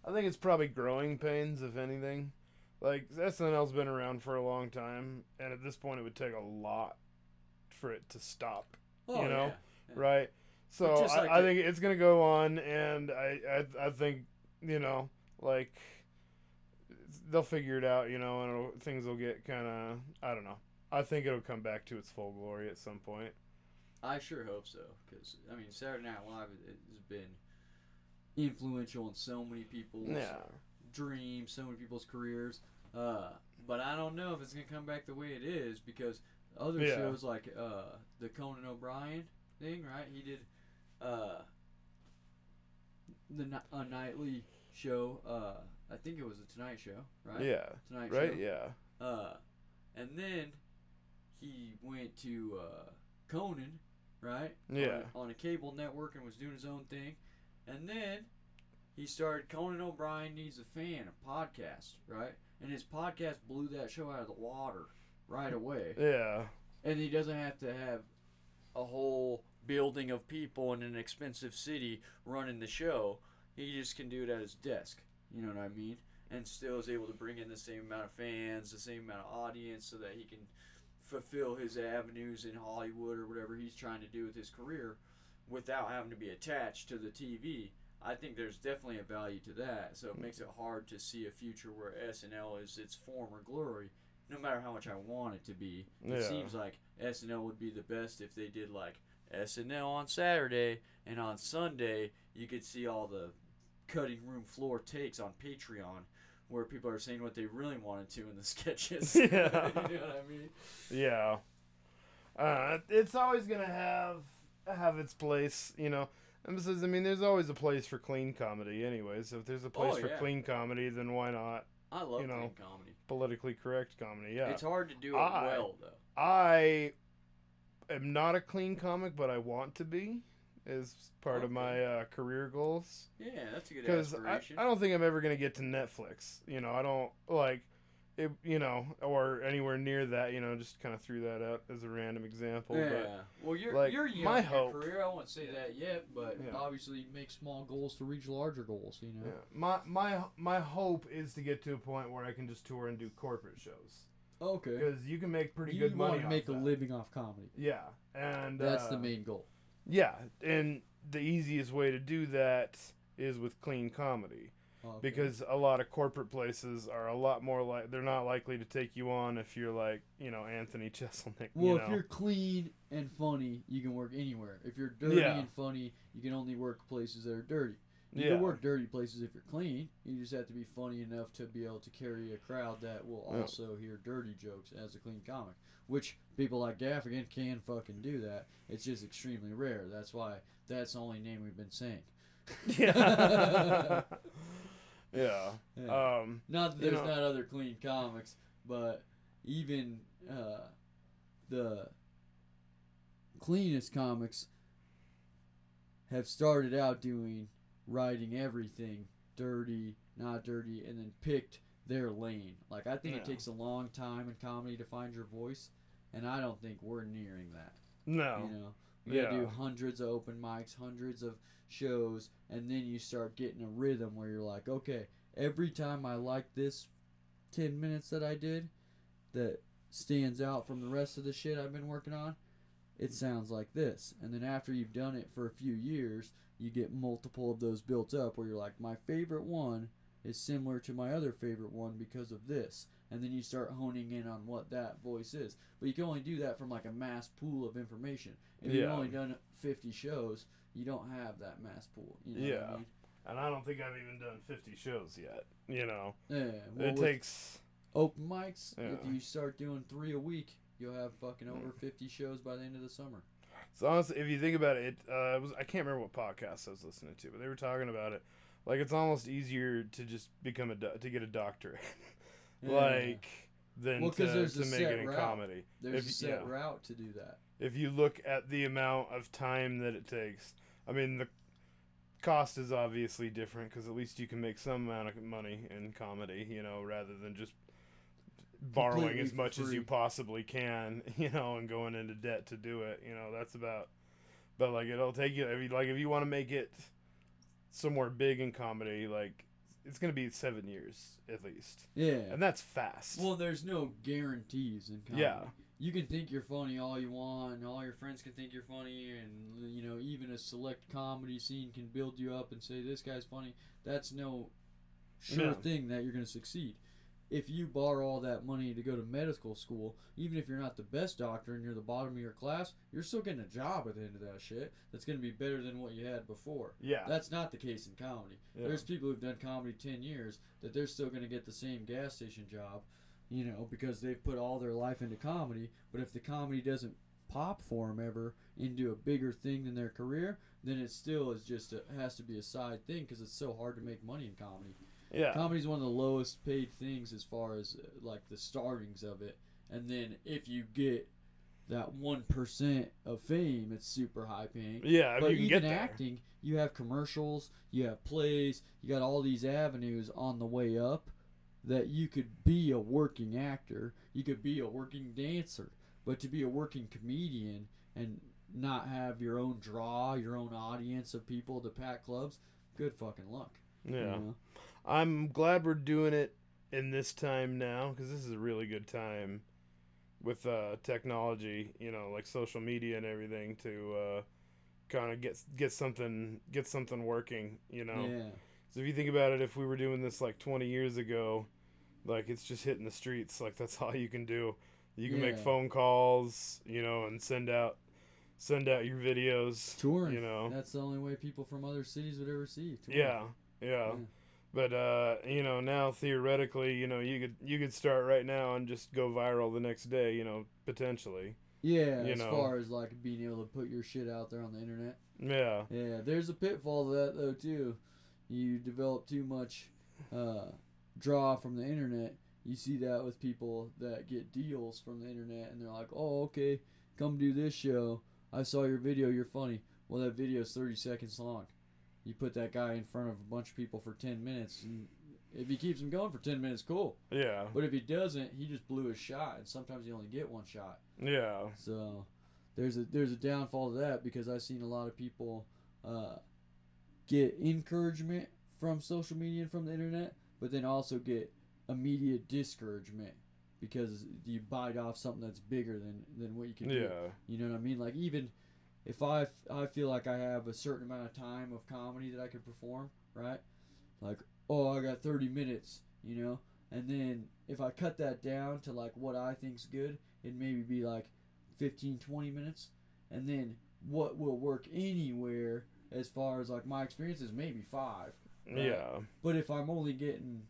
I think it's probably growing pains, if anything. Like SNL's been around for a long time, and at this point, it would take a lot for it to stop. Oh, You know? yeah. right? So But just I, like I the- think it's gonna go on, and I, I I think you know like they'll figure it out, you know, and it'll, things will get kind of I don't know. I think it'll come back to its full glory at some point. I sure hope so, because I mean Saturday Night Live has been influential in so many people's yeah. dreams, so many people's careers. Uh, but I don't know if it's gonna come back the way it is because other Yeah. shows like uh the Conan O'Brien thing, right? He did uh the a nightly show. Uh, I think it was a Tonight Show, right? Yeah. Tonight Right. Show. Yeah. Uh, and then he went to uh, Conan, right? Yeah. On, on a cable network and was doing his own thing, and then he started Conan O'Brien needs a fan, a podcast, right? And his podcast blew that show out of the water right away. Yeah. And he doesn't have to have a whole building of people in an expensive city running the show. He just can do it at his desk. You know what I mean? And still is able to bring in the same amount of fans, the same amount of audience, so that he can fulfill his avenues in Hollywood or whatever he's trying to do with his career without having to be attached to the TV. I think there's definitely a value to that. So it makes it hard to see a future where SNL is its former glory, no matter how much I want it to be. It Yeah. seems like SNL would be the best if they did like SNL on Saturday and on Sunday you could see all the cutting room floor takes on Patreon where people are saying what they really wanted to in the [laughs] sketches. Yeah. [laughs] you know what I mean? Yeah. Uh, it's always gonna have have its place, you know. And besides, I mean, there's always a place for clean comedy, anyway. So if there's a place Oh, for yeah. clean comedy, then why not I love You know, clean comedy. politically correct comedy? Yeah. It's hard to do it I- well though. I am not a clean comic, but I want to be as part of my uh, career goals. Yeah, that's a good Because I. I don't think I'm ever gonna get to Netflix. You know, I don't like it. You know, or anywhere near that. You know, just kind of threw that out as a random example. yeah. But well, you're like, you're young my your hope- career. I won't say that yet, but Yeah. obviously make small goals to reach larger goals. You know. Yeah. My my my hope is to get to a point where I can just tour and do corporate shows Okay. because you can make pretty you good money. You want to make a living off comedy. Yeah, and That's uh, the main goal. Yeah, and the easiest way to do that is with clean comedy oh, Okay. because a lot of corporate places are a lot more like they're not likely to take you on if you're like you know Anthony [laughs] Jeselnik. Well, you if you're clean and funny, you can work anywhere. If you're dirty Yeah. and funny, you can only work places that are dirty. You yeah, can work dirty places if you're clean. You just have to be funny enough to be able to carry a crowd that will Yeah. also hear dirty jokes as a clean comic. Which people like Gaffigan can fucking do that. It's just extremely rare. That's why that's the only name we've been saying. yeah, [laughs] yeah. Yeah. Um, Not that You there's know- not other clean comics, but even uh, the cleanest comics have started out doing writing everything dirty, not dirty, and then picked their lane. Like I think it takes a long time in comedy to find your voice, and I don't think we're nearing that. no, You know, you gotta do hundreds of open mics, hundreds of shows, and then you start getting a rhythm where you're like, okay, every time I like this 10 minutes that I did that stands out from the rest of the shit I've been working on, it sounds like this. And then after you've done it for a few years, you get multiple of those built up where you're like, my favorite one is similar to my other favorite one because of this. And then you start honing in on what that voice is. But you can only do that from like a mass pool of information. If you've only done 50 shows, you don't have that mass pool. You know what Yeah. I mean? and I don't think I've even done fifty shows yet. You know, Yeah. Well, it takes. open mics, if you start doing three a week, you'll have fucking over 50 shows by the end of the summer. So honestly, if you think about it, it uh, it was I can't remember what podcast I was listening to, but they were talking about it. Like it's almost easier to just become a do- to get a doctorate, [laughs] Yeah. like than Well, to, to make it in route. comedy. There's if- a set yeah. route to do that. If you look at the amount of time that it takes, I mean the cost is obviously different because at least you can make some amount of money in comedy, you know, rather than just borrowing as much as you possibly can, [laughs] you know, and going into debt to do it. You know, that's about. But like, it'll take you. If you like, if you want to make it somewhere big in comedy, like it's gonna be seven years at least, Yeah. and that's fast. Well, there's no guarantees in comedy. Yeah. You can think you're funny all you want, and all your friends can think you're funny, and you know even a select comedy scene can build you up and say this guy's funny. That's no sure No. thing that you're going to succeed. If you borrow all that money to go to medical school, even if you're not the best doctor and you're the bottom of your class, you're still getting a job at the end of that shit. That's going to be better than what you had before. yeah, That's not the case in comedy. Yeah. There's people who've done comedy 10 years that they're still going to get the same gas station job you know, because they've put all their life into comedy. But if the comedy doesn't pop for them ever into a bigger thing than their career, then it still is just a, has to be a side thing because it's so hard to make money in comedy. Yeah. Comedy's one of the lowest paid things as far as uh, like the startings of it, and then if you get that one percent of fame, it's super high paying. Yeah, if But you can even get there. acting, you have commercials, you have plays, you got all these avenues on the way up that you could be a working actor, you could be a working dancer, but to be a working comedian and not have your own draw, your own audience of people to pack clubs, good fucking luck. you Yeah. know? I'm glad we're doing it in this time now because this is a really good time with uh, technology, you know, like social media and everything to uh, kind of get get something get something working, you know. Yeah. So if you think about it, if we were doing this like 20 years ago, like it's just hitting the streets, like that's all you can do. You can make phone calls, you know, and send out send out your videos, Touring. you know. That's the only way people from other cities would ever see. you, touring. Yeah, yeah. Yeah. But uh, you know, now theoretically, you know, you could you could start right now and just go viral the next day, you know, potentially. Yeah, You as know. far as like being able to put your shit out there on the internet. Yeah. Yeah, there's a pitfall to that though too. You develop too much uh, draw from the internet. You see that with people that get deals from the internet, and they're like, "Oh, okay, come do this show. I saw your video. You're funny." Well, that video's 30 seconds long. You put that guy in front of a bunch of people for 10 minutes, and if he keeps him going for 10 minutes, cool. Yeah. But if he doesn't, he just blew his shot, and sometimes you only get one shot. Yeah. So there's a there's a downfall to that because I've seen a lot of people uh, get encouragement from social media and from the internet, but then also get immediate discouragement because you bite off something that's bigger than than what you can do. Yeah. You know what I mean? Like even if I, I feel like I have a certain amount of time of comedy that I could perform, right? Like oh I got 30 minutes, you know, and then if I cut that down to like what I think's good, it maybe be like 15 20 minutes, and then what will work anywhere as far as like my experience is maybe five. Right. Yeah. But if I'm only getting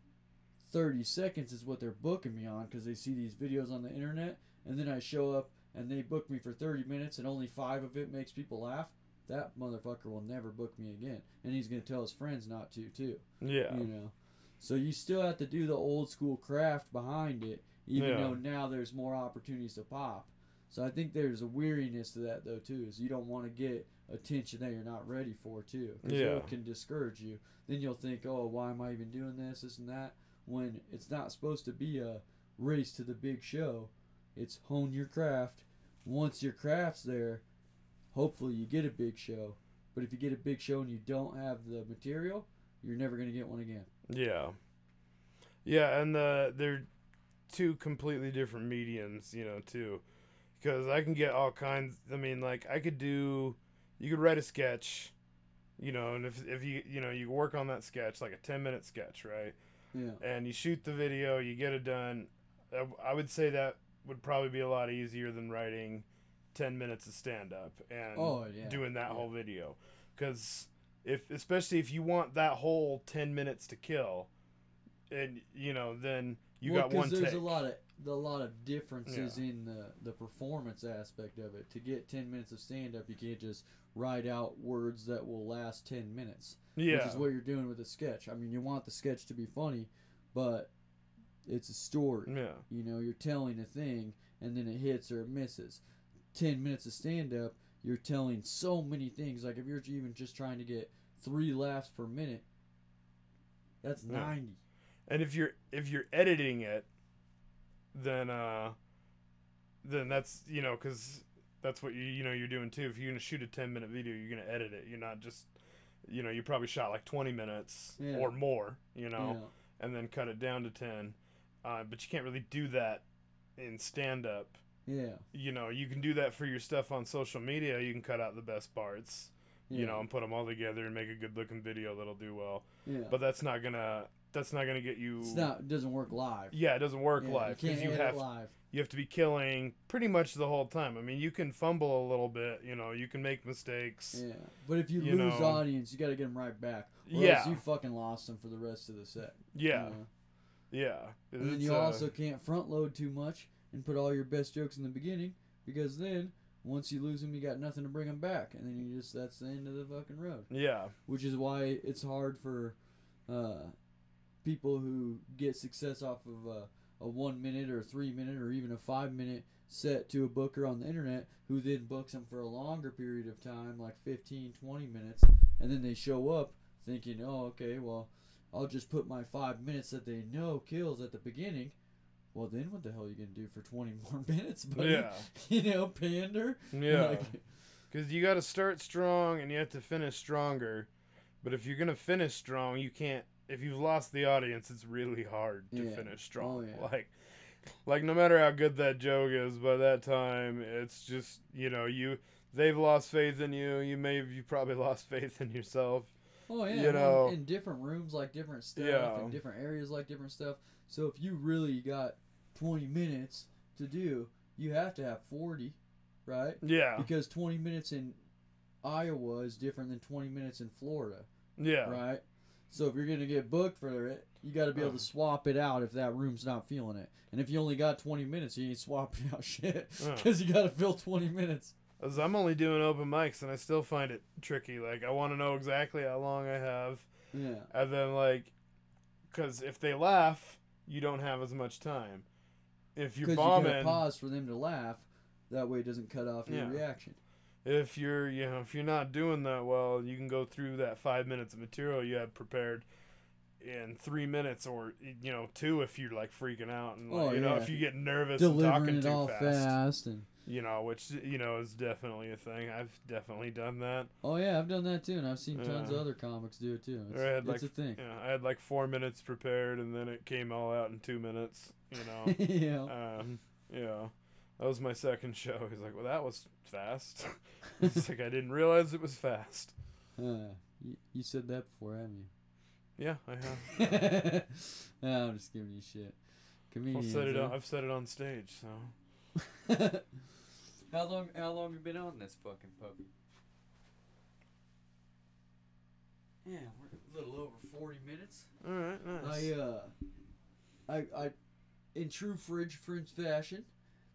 30 seconds is what they're booking me on because they see these videos on the internet and then I show up and they book me for 30 minutes and only 5 of it makes people laugh, that motherfucker will never book me again. And he's going to tell his friends not to too, Yeah. you know. So you still have to do the old school craft behind it even Yeah. though now there's more opportunities to pop. So I think there's a weariness to that though too. Is you don't want to get attention that you're not ready for too. 'cause Yeah. it can discourage you. Then you'll think, oh, why am I even doing this, this and that? When it's not supposed to be a race to the big show. It's hone your craft. Once your craft's there, hopefully you get a big show. But if you get a big show and you don't have the material, you're never gonna get one again. Yeah. Yeah, and the they're two completely different mediums, you know, too. Because I can get all kinds. I mean, like I could do, you could write a sketch, you know, and if if you you know you work on that sketch like a ten minute sketch, right? Yeah. And you shoot the video, you get it done. I, I would say that would probably be a lot easier than writing ten minutes of stand up and Oh yeah. doing that yeah. whole video because if especially if you want that whole 10 minutes to kill and you know then you well, got one there's take a lot of a lot of differences in the the performance aspect of it. To get ten minutes of stand up, you can't just write out words that will last ten minutes, yeah which is what you're doing with a sketch. I mean, you want the sketch to be funny, but it's a story. yeah You know, you're telling a thing, and then it hits or it misses. Ten minutes of stand up, you're telling so many things. Like if you're even just trying to get three laughs per minute, that's Yeah. ninety. and if you're if you're editing it then uh then that's you know because that's what you you know you're doing too if you're gonna shoot a 10 minute video you're gonna edit it you're not just you know you probably shot like 20 minutes Yeah. or more you know Yeah. and then cut it down to 10 uh, but you can't really do that in stand up Yeah. you know you can do that for your stuff on social media you can cut out the best parts Yeah. you know and put them all together and make a good looking video that'll do well Yeah. but that's not gonna that's not gonna get you It's not. It doesn't work live. yeah it doesn't work Yeah, live You because you edit have live. you have to be killing pretty much the whole time i mean you can fumble a little bit you know you can make mistakes Yeah. But if you, You lose know. audience, you got to get them right back. Or Yeah. else you fucking lost them for the rest of the set. you yeah know? Yeah. And then you uh, also can't front load too much and put all your best jokes in the beginning because then once you lose them, you got nothing to bring them back, and then you just that's the end of the fucking road. Yeah. Which is why it's hard for uh, people who get success off of a, a one minute or three minute or even a five minute set to a booker on the internet who then books them for a longer period of time like 15 20 minutes and then they show up thinking oh okay well i'll just put my five minutes that they know kills at the beginning well then what the hell are you gonna do for 20 [laughs] more minutes buddy? Yeah. [laughs] you know pander Yeah. Like, Because you got to start strong and you have to finish stronger. But if you're going to finish strong, you can't. If you've lost the audience, it's really hard to Yeah. finish oh, strong. Oh, yeah. [laughs] Like, like no matter how good that joke is, by that time, it's just you know you they've lost faith in you. You may have you probably lost faith in yourself. Oh yeah, you know. in different rooms like different stuff, Yeah. in different areas like different stuff. So if you really got twenty minutes to do, you have to have forty, right? Yeah, Because twenty minutes in Iowa is different than twenty minutes in Florida, yeah, right? So if you're gonna get booked for it, you got to be able Uh. to swap it out if that room's not feeling it. And if you only got twenty minutes, you ain't swapping [laughs] out shit Uh. because you got to fill twenty minutes. As I'm only doing open mics, and I still find it tricky. Like I want to know exactly how long I have, Yeah. and then like, because if they laugh, you don't have as much time. If you're Because you bombing, pause for them to laugh. That way it doesn't cut off your Yeah. reaction. if you're you know if you're not doing that well you can go through that five minutes of material you have prepared in three minutes or you know two if you're like freaking out and like, Oh, you know yeah. if you get nervous and delivering talking it too all fast, fast. and you know which you know is definitely a thing. I've definitely done that. Oh yeah i've done that too and i've seen tons of other comics do it too. It's, Or I had, it's like, a thing. yeah i had like four minutes prepared and then it came all out in two minutes you know? [laughs] Yeah. Um yeah. That was my second show. [laughs] He's like well that was fast. [laughs] It's like i didn't realize it was fast. Uh, you, you said that before haven't you? yeah i have. No, i'm just giving you shit. I've comedians said it huh? on, I've said it on stage, so How long? How long you been on this fucking puppy? yeah we're a little over 40 minutes all right, nice. I uh, I I, in true fridge friends fashion,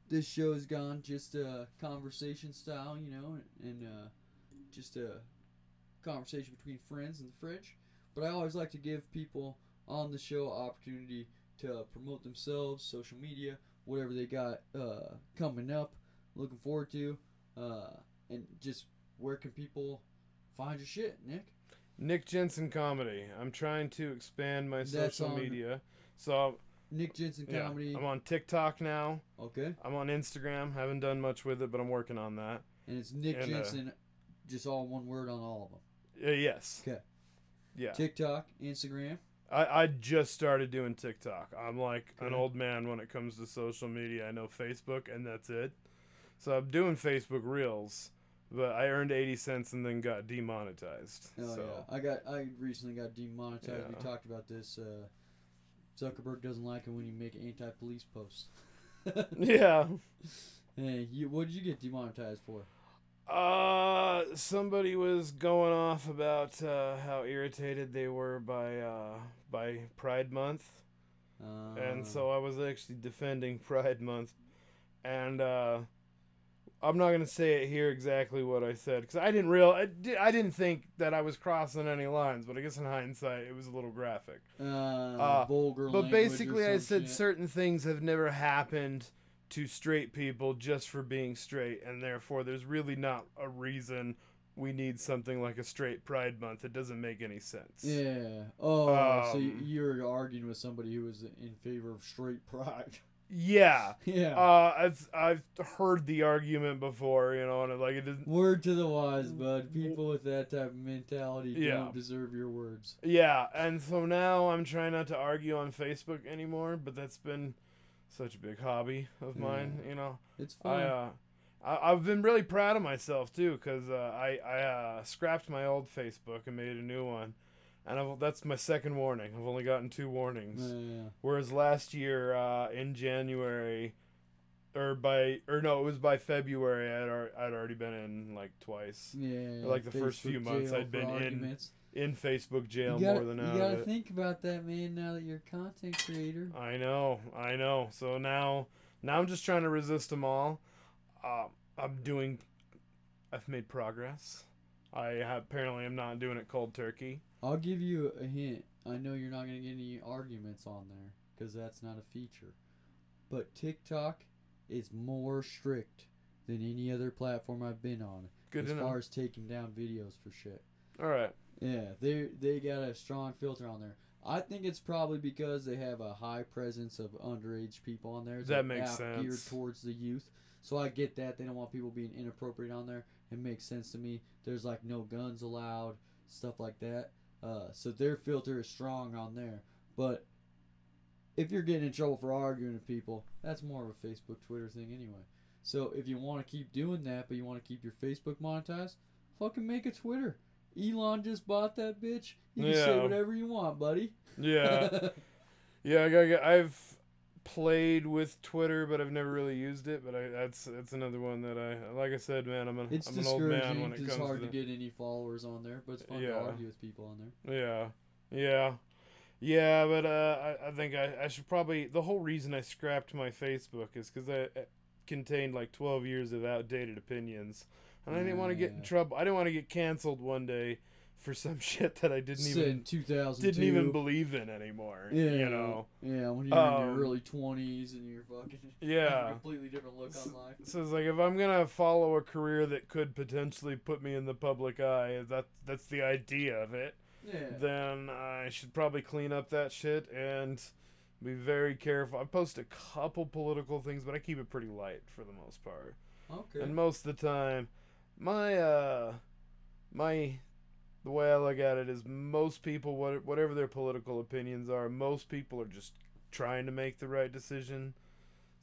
this show has gone just uh conversation style, you know, and uh, just a conversation between friends in the fridge. But I always like to give people on the show opportunity to promote themselves, social media, whatever they got uh coming up, looking forward to, uh, and just where can people find your shit, Nick? Nick Jensen comedy. I'm trying to expand my That's social on- media, so Nick Jensen yeah, comedy. I'm on TikTok now. Okay. I'm on Instagram. Haven't done much with it, but I'm working on that. And it's Nick And, uh, Jensen, just all one word on all of them. Uh, yes. 'Kay. Yeah. TikTok, Instagram. I, I just started doing TikTok. I'm like an old man when it comes to social media. I know Facebook, and that's it. So I'm doing Facebook Reels, but I earned 80 cents and then got demonetized. Oh so. yeah, I got I recently got demonetized. We talked about this. Uh, Zuckerberg doesn't like it when you make anti-police posts. [laughs] Yeah. hey, you, what did you get demonetized for? Uh, somebody was going off about uh, how irritated they were by uh, by Pride Month, Uh, and so I was actually defending [laughs] Pride Month, and uh, I'm not gonna say it here exactly what I said because I didn't real I, di- I didn't think that I was crossing any lines, but I guess in hindsight it was a little graphic. uh, uh, vulgar. But basically, I said shit. certain things have never happened to straight people just for being straight, and therefore there's really not a reason we need something like a straight Pride Month. It doesn't make any sense. Yeah. Oh, so you, Um, you're arguing with somebody who was in favor of straight pride. [laughs] Yeah. [laughs] yeah. Uh, I've, I've heard the argument before, you know, and like it doesn't. Word to the wise, bud. People with that type of mentality Yeah. don't deserve your words. Yeah, and so now I'm trying not to argue on Facebook anymore, but that's been such a big hobby of mine, you know. It's fun. I uh, I, I've been really proud of myself too, because uh, I I uh, scrapped my old Facebook and made a new one, and I've, that's my second warning. I've only gotten two warnings. yeah. Whereas last year uh, in January, or by or no, it was by February. I'd al- I'd already been in like twice Yeah. Like the first few months I'd been for in in Facebook jail gotta, more than you gotta think about that, man. Now that you're a content creator. I know, I know. So now, now I'm just trying to resist them all. Um, I'm doing. I've made progress. I have, apparently am not doing it cold turkey. I'll give you a hint. I know you're not gonna get any arguments on there because that's not a feature. But TikTok is more strict than any other platform I've been on Good as to far as taking down videos for shit. All right. Yeah, they they got a strong filter on there. I think it's probably because they have a high presence of underage people on there. That makes out Geared towards the youth. So I get that they don't want people being inappropriate on there. It makes sense to me. There's like no guns allowed, stuff like that. Uh, so their filter is strong on there. But if you're getting in trouble for arguing with people, that's more of a Facebook, Twitter thing anyway. So if you want to keep doing that, but you want to keep your Facebook monetized, fucking make a Twitter. Elon just bought that bitch. You can say whatever you want, buddy. Yeah. [laughs] yeah. I gotta get, I've played with Twitter, but I've never really used it. But I, that's that's another one that I like. I said, man, I'm, a, it's I'm an old man when it comes. It's hard to to get any followers on there, but it's fun Yeah. to argue with people on there. Yeah, yeah, yeah. But uh, I, I think I, I should probably. The whole reason I scrapped my Facebook is because I it contained like twelve years of outdated opinions, and I didn't want to get in trouble. I didn't want to get canceled one day for some [laughs] shit that I didn't Said even 2002. didn't even believe in anymore. Yeah, You know. Yeah, when you're in Um, your early 20s and you're fucking [laughs] Yeah. completely different look on life. So it's like if I'm gonna follow a career that could potentially put me in the public eye, that that's the idea of it. Yeah. then I should probably clean up that shit and be very careful. I post a couple political things, but I keep it pretty light for the most part. Okay. And most of the time, my uh, my the way I look at it is most people, whatever their political opinions are, most people are just trying to make the right decision.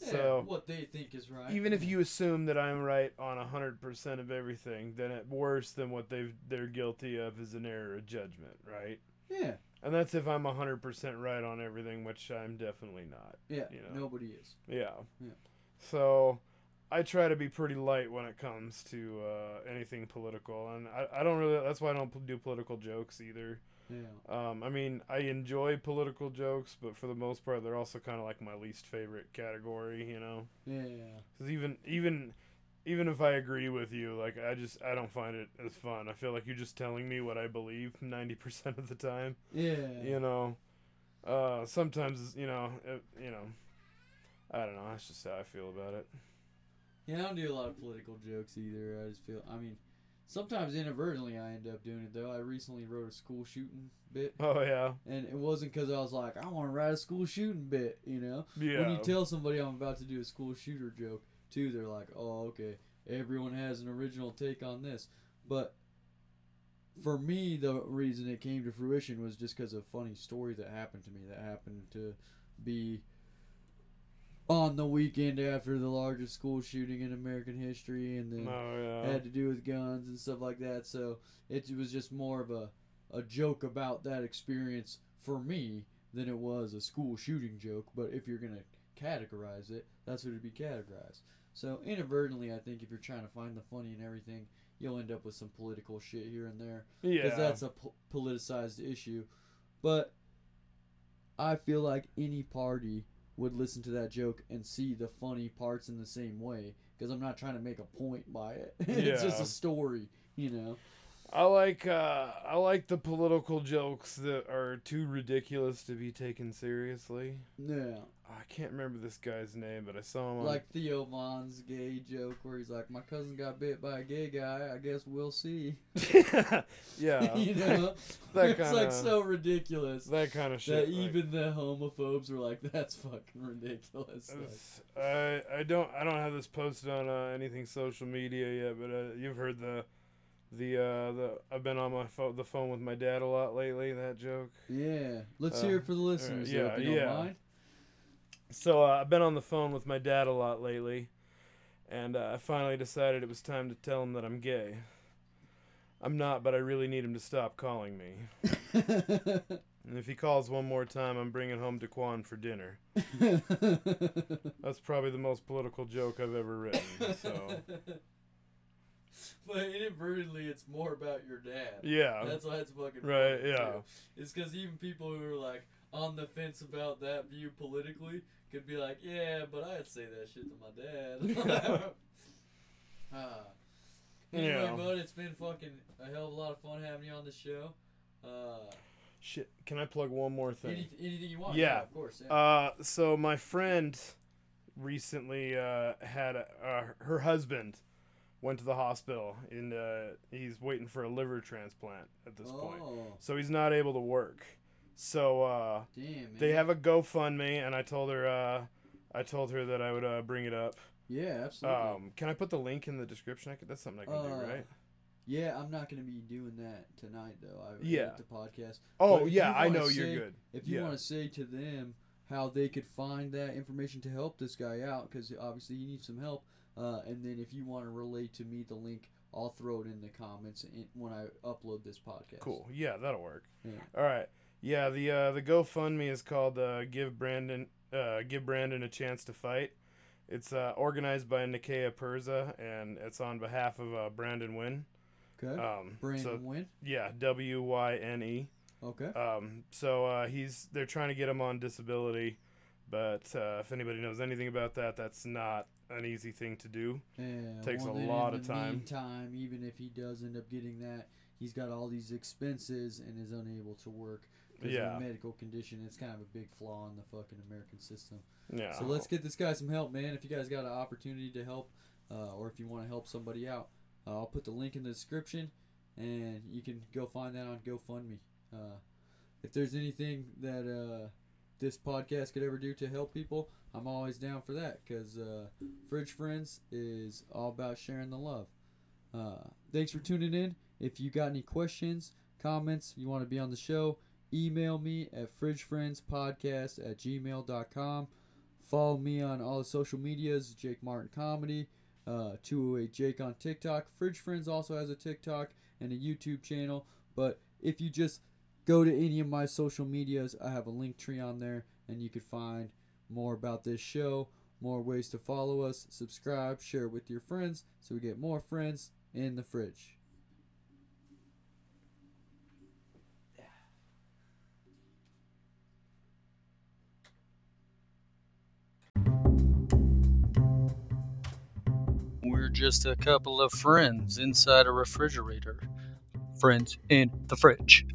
yeah, So what they think is right. even if you assume that I'm right on hundred percent of everything, then at worse than what they've they're guilty of is an error of judgment, right? Yeah. And that's if I'm 100% right on everything, which I'm definitely not. Yeah. You know. Nobody is. Yeah. Yeah. So I try to be pretty light when it comes to uh, anything political. And I, I don't really, that's why I don't do political jokes either. Yeah. Um, I mean, I enjoy political jokes, but for the most part, they're also kind of like my least favorite category, you know? Yeah. Because even, even, even if I agree with you, like I just I don't find it as fun. I feel like you're just telling me what I believe ninety percent of the time Yeah. you know uh sometimes you know it, you know i don't know that's just how i feel about it Yeah, I don't do a lot of political jokes either. I just feel, I mean, sometimes inadvertently I end up doing it though. I recently wrote a school shooting bit, oh yeah and it wasn't because I was like, I want to write a school shooting bit, you know? yeah When you tell somebody I'm about to do a school shooter joke, too, they're like, oh, okay, everyone has an original take on this. But for me, the reason it came to fruition was just because of a funny story that happened to me that happened to be on the weekend after the largest school shooting in American history, and then oh yeah had to do with guns and stuff like that. So it was just more of a, a joke about that experience for me than it was a school shooting joke. But if you're going to categorize it, that's what it'd be categorized. So inadvertently, I think if you're trying to find the funny and everything, you'll end up with some political shit here and there yeah because that's a po- politicized issue. But I feel like any party would listen to that joke and see the funny parts in the same way because I'm not trying to make a point by it. [laughs] it's just a story, you know. I like uh i like the political jokes that are too ridiculous to be taken seriously Yeah, i can't remember this guy's name but i saw him on like Theo Von's gay joke where he's like, "My cousin got bit by a gay guy. I guess we'll see." [laughs] yeah [laughs] you know, [laughs] that it's like kinda- so ridiculous that kind of that shit like- even the homophobes were like, "That's fucking ridiculous." Like, I I don't I don't have this posted on uh, anything social media yet, but uh, you've heard the the uh the I've been on my phone the phone with my dad a lot lately. That joke. yeah, let's Uh, hear it for the listeners. though, yeah, don't yeah. mind. So uh, I've been on the phone with my dad a lot lately, and uh, I finally decided it was time to tell him that I'm gay. I'm not, but I really need him to stop calling me. [laughs] And if he calls one more time, I'm bringing home Daquan for dinner. [laughs] That's probably the most political joke I've ever written. So [laughs] [laughs] but inadvertently, it's more about your dad. yeah, That's why it's fucking Right, yeah. too. It's because even people who are like on the fence about that view politically could be like, yeah, but I'd say that shit to my dad. [laughs] [laughs] uh, anyway, Yeah. bud, it's been fucking a hell of a lot of fun having you on the show. Uh, shit. Can I plug one more thing? any, anything you want? Yeah. of course. Yeah. Uh, so my friend recently uh, had a, uh, her husband went to the hospital and uh, he's waiting for a liver transplant at this point. oh, So he's not able to work. So uh, damn, they have a GoFundMe, and I told her uh, I told her that I would uh, bring it up. Yeah, absolutely. Um, can I put the link in the description? I could, that's something I can Uh, do, right? yeah, I'm not gonna be doing that tonight though. I Yeah. the podcast. Oh yeah, I know you're good. If you Yeah. want to say to them how they could find that information to help this guy out, because obviously he needs some help, uh, and then if you want to relate to me the link, I'll throw it in the comments in, when I upload this podcast. Cool. Yeah, that'll work. Yeah. All right. Yeah, the uh, the GoFundMe is called uh, "Give Brandon uh, Give Brandon a Chance to Fight." It's uh, organized by Nikea Perza, and it's on behalf of uh, Brandon Wyne. Okay. Um, Brandon so Wyne. yeah, W Y N E. Okay. Um, so uh, he's they're trying to get him on disability, but uh, if anybody knows anything about that, that's not an easy thing to do. Yeah, takes well, a lot of time. Meantime, even if he does end up getting that, he's got all these expenses and is unable to work because Yeah. of a medical condition. It's kind of a big flaw in the fucking American system. Yeah. So let's get this guy some help, man. If you guys got an opportunity to help, uh, or if you want to help somebody out, uh, I'll put the link in the description, and you can go find that on GoFundMe. Uh, if there's anything that uh, this podcast could ever do to help people, I'm always down for that because uh, Fridge Friends is all about sharing the love. Uh, thanks for tuning in. If you got any questions, comments, you want to be on the show, email me at fridgefriendspodcast at gmail.com. Follow me on all the social medias, Jake Martin Comedy, uh, 208 Jake on TikTok. Fridge Friends also has a TikTok and a YouTube channel. But if you just go to any of my social medias, I have a link tree on there, and you can find more about this show, more ways to follow us, subscribe, share with your friends, so we get more friends in the fridge. We're just a couple of friends inside a refrigerator. Friends in the fridge.